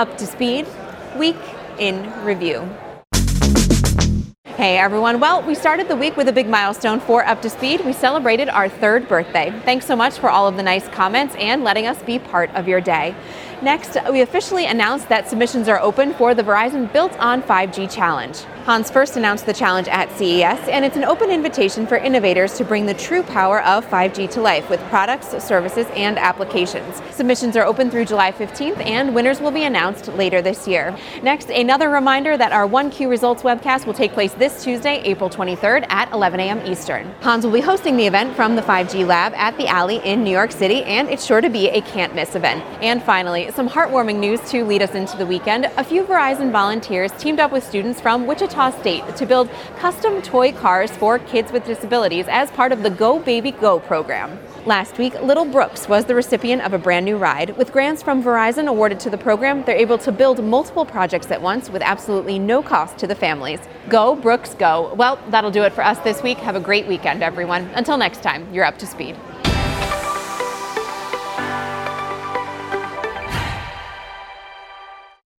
Up to Speed Week in Review. Hey everyone. Well, we started the week with a big milestone for Up to Speed. We celebrated our third birthday. Thanks so much for all of the nice comments and letting us be part of your day. Next, we officially announced that submissions are open for the Verizon Built on 5G Challenge. Hans first announced the challenge at CES, and it's an open invitation for innovators to bring the true power of 5G to life with products, services, and applications. Submissions are open through July 15th, and winners will be announced later this year. Next, another reminder that our 1Q results webcast will take place this Tuesday, April 23rd at 11 a.m. Eastern. Hans will be hosting the event from the 5G Lab at the Alley in New York City, and it's sure to be a can't miss event. And finally, some heartwarming news to lead us into the weekend. A few Verizon volunteers teamed up with students from Wichita State to build custom toy cars for kids with disabilities as part of the Go Baby Go program. Last week, Little Brooks was the recipient of a brand new ride. With grants from Verizon awarded to the program, they're able to build multiple projects at once with absolutely no cost to the families. Go, Brooks, go. Well, that'll do it for us this week. Have a great weekend, everyone. Until next time, you're up to speed.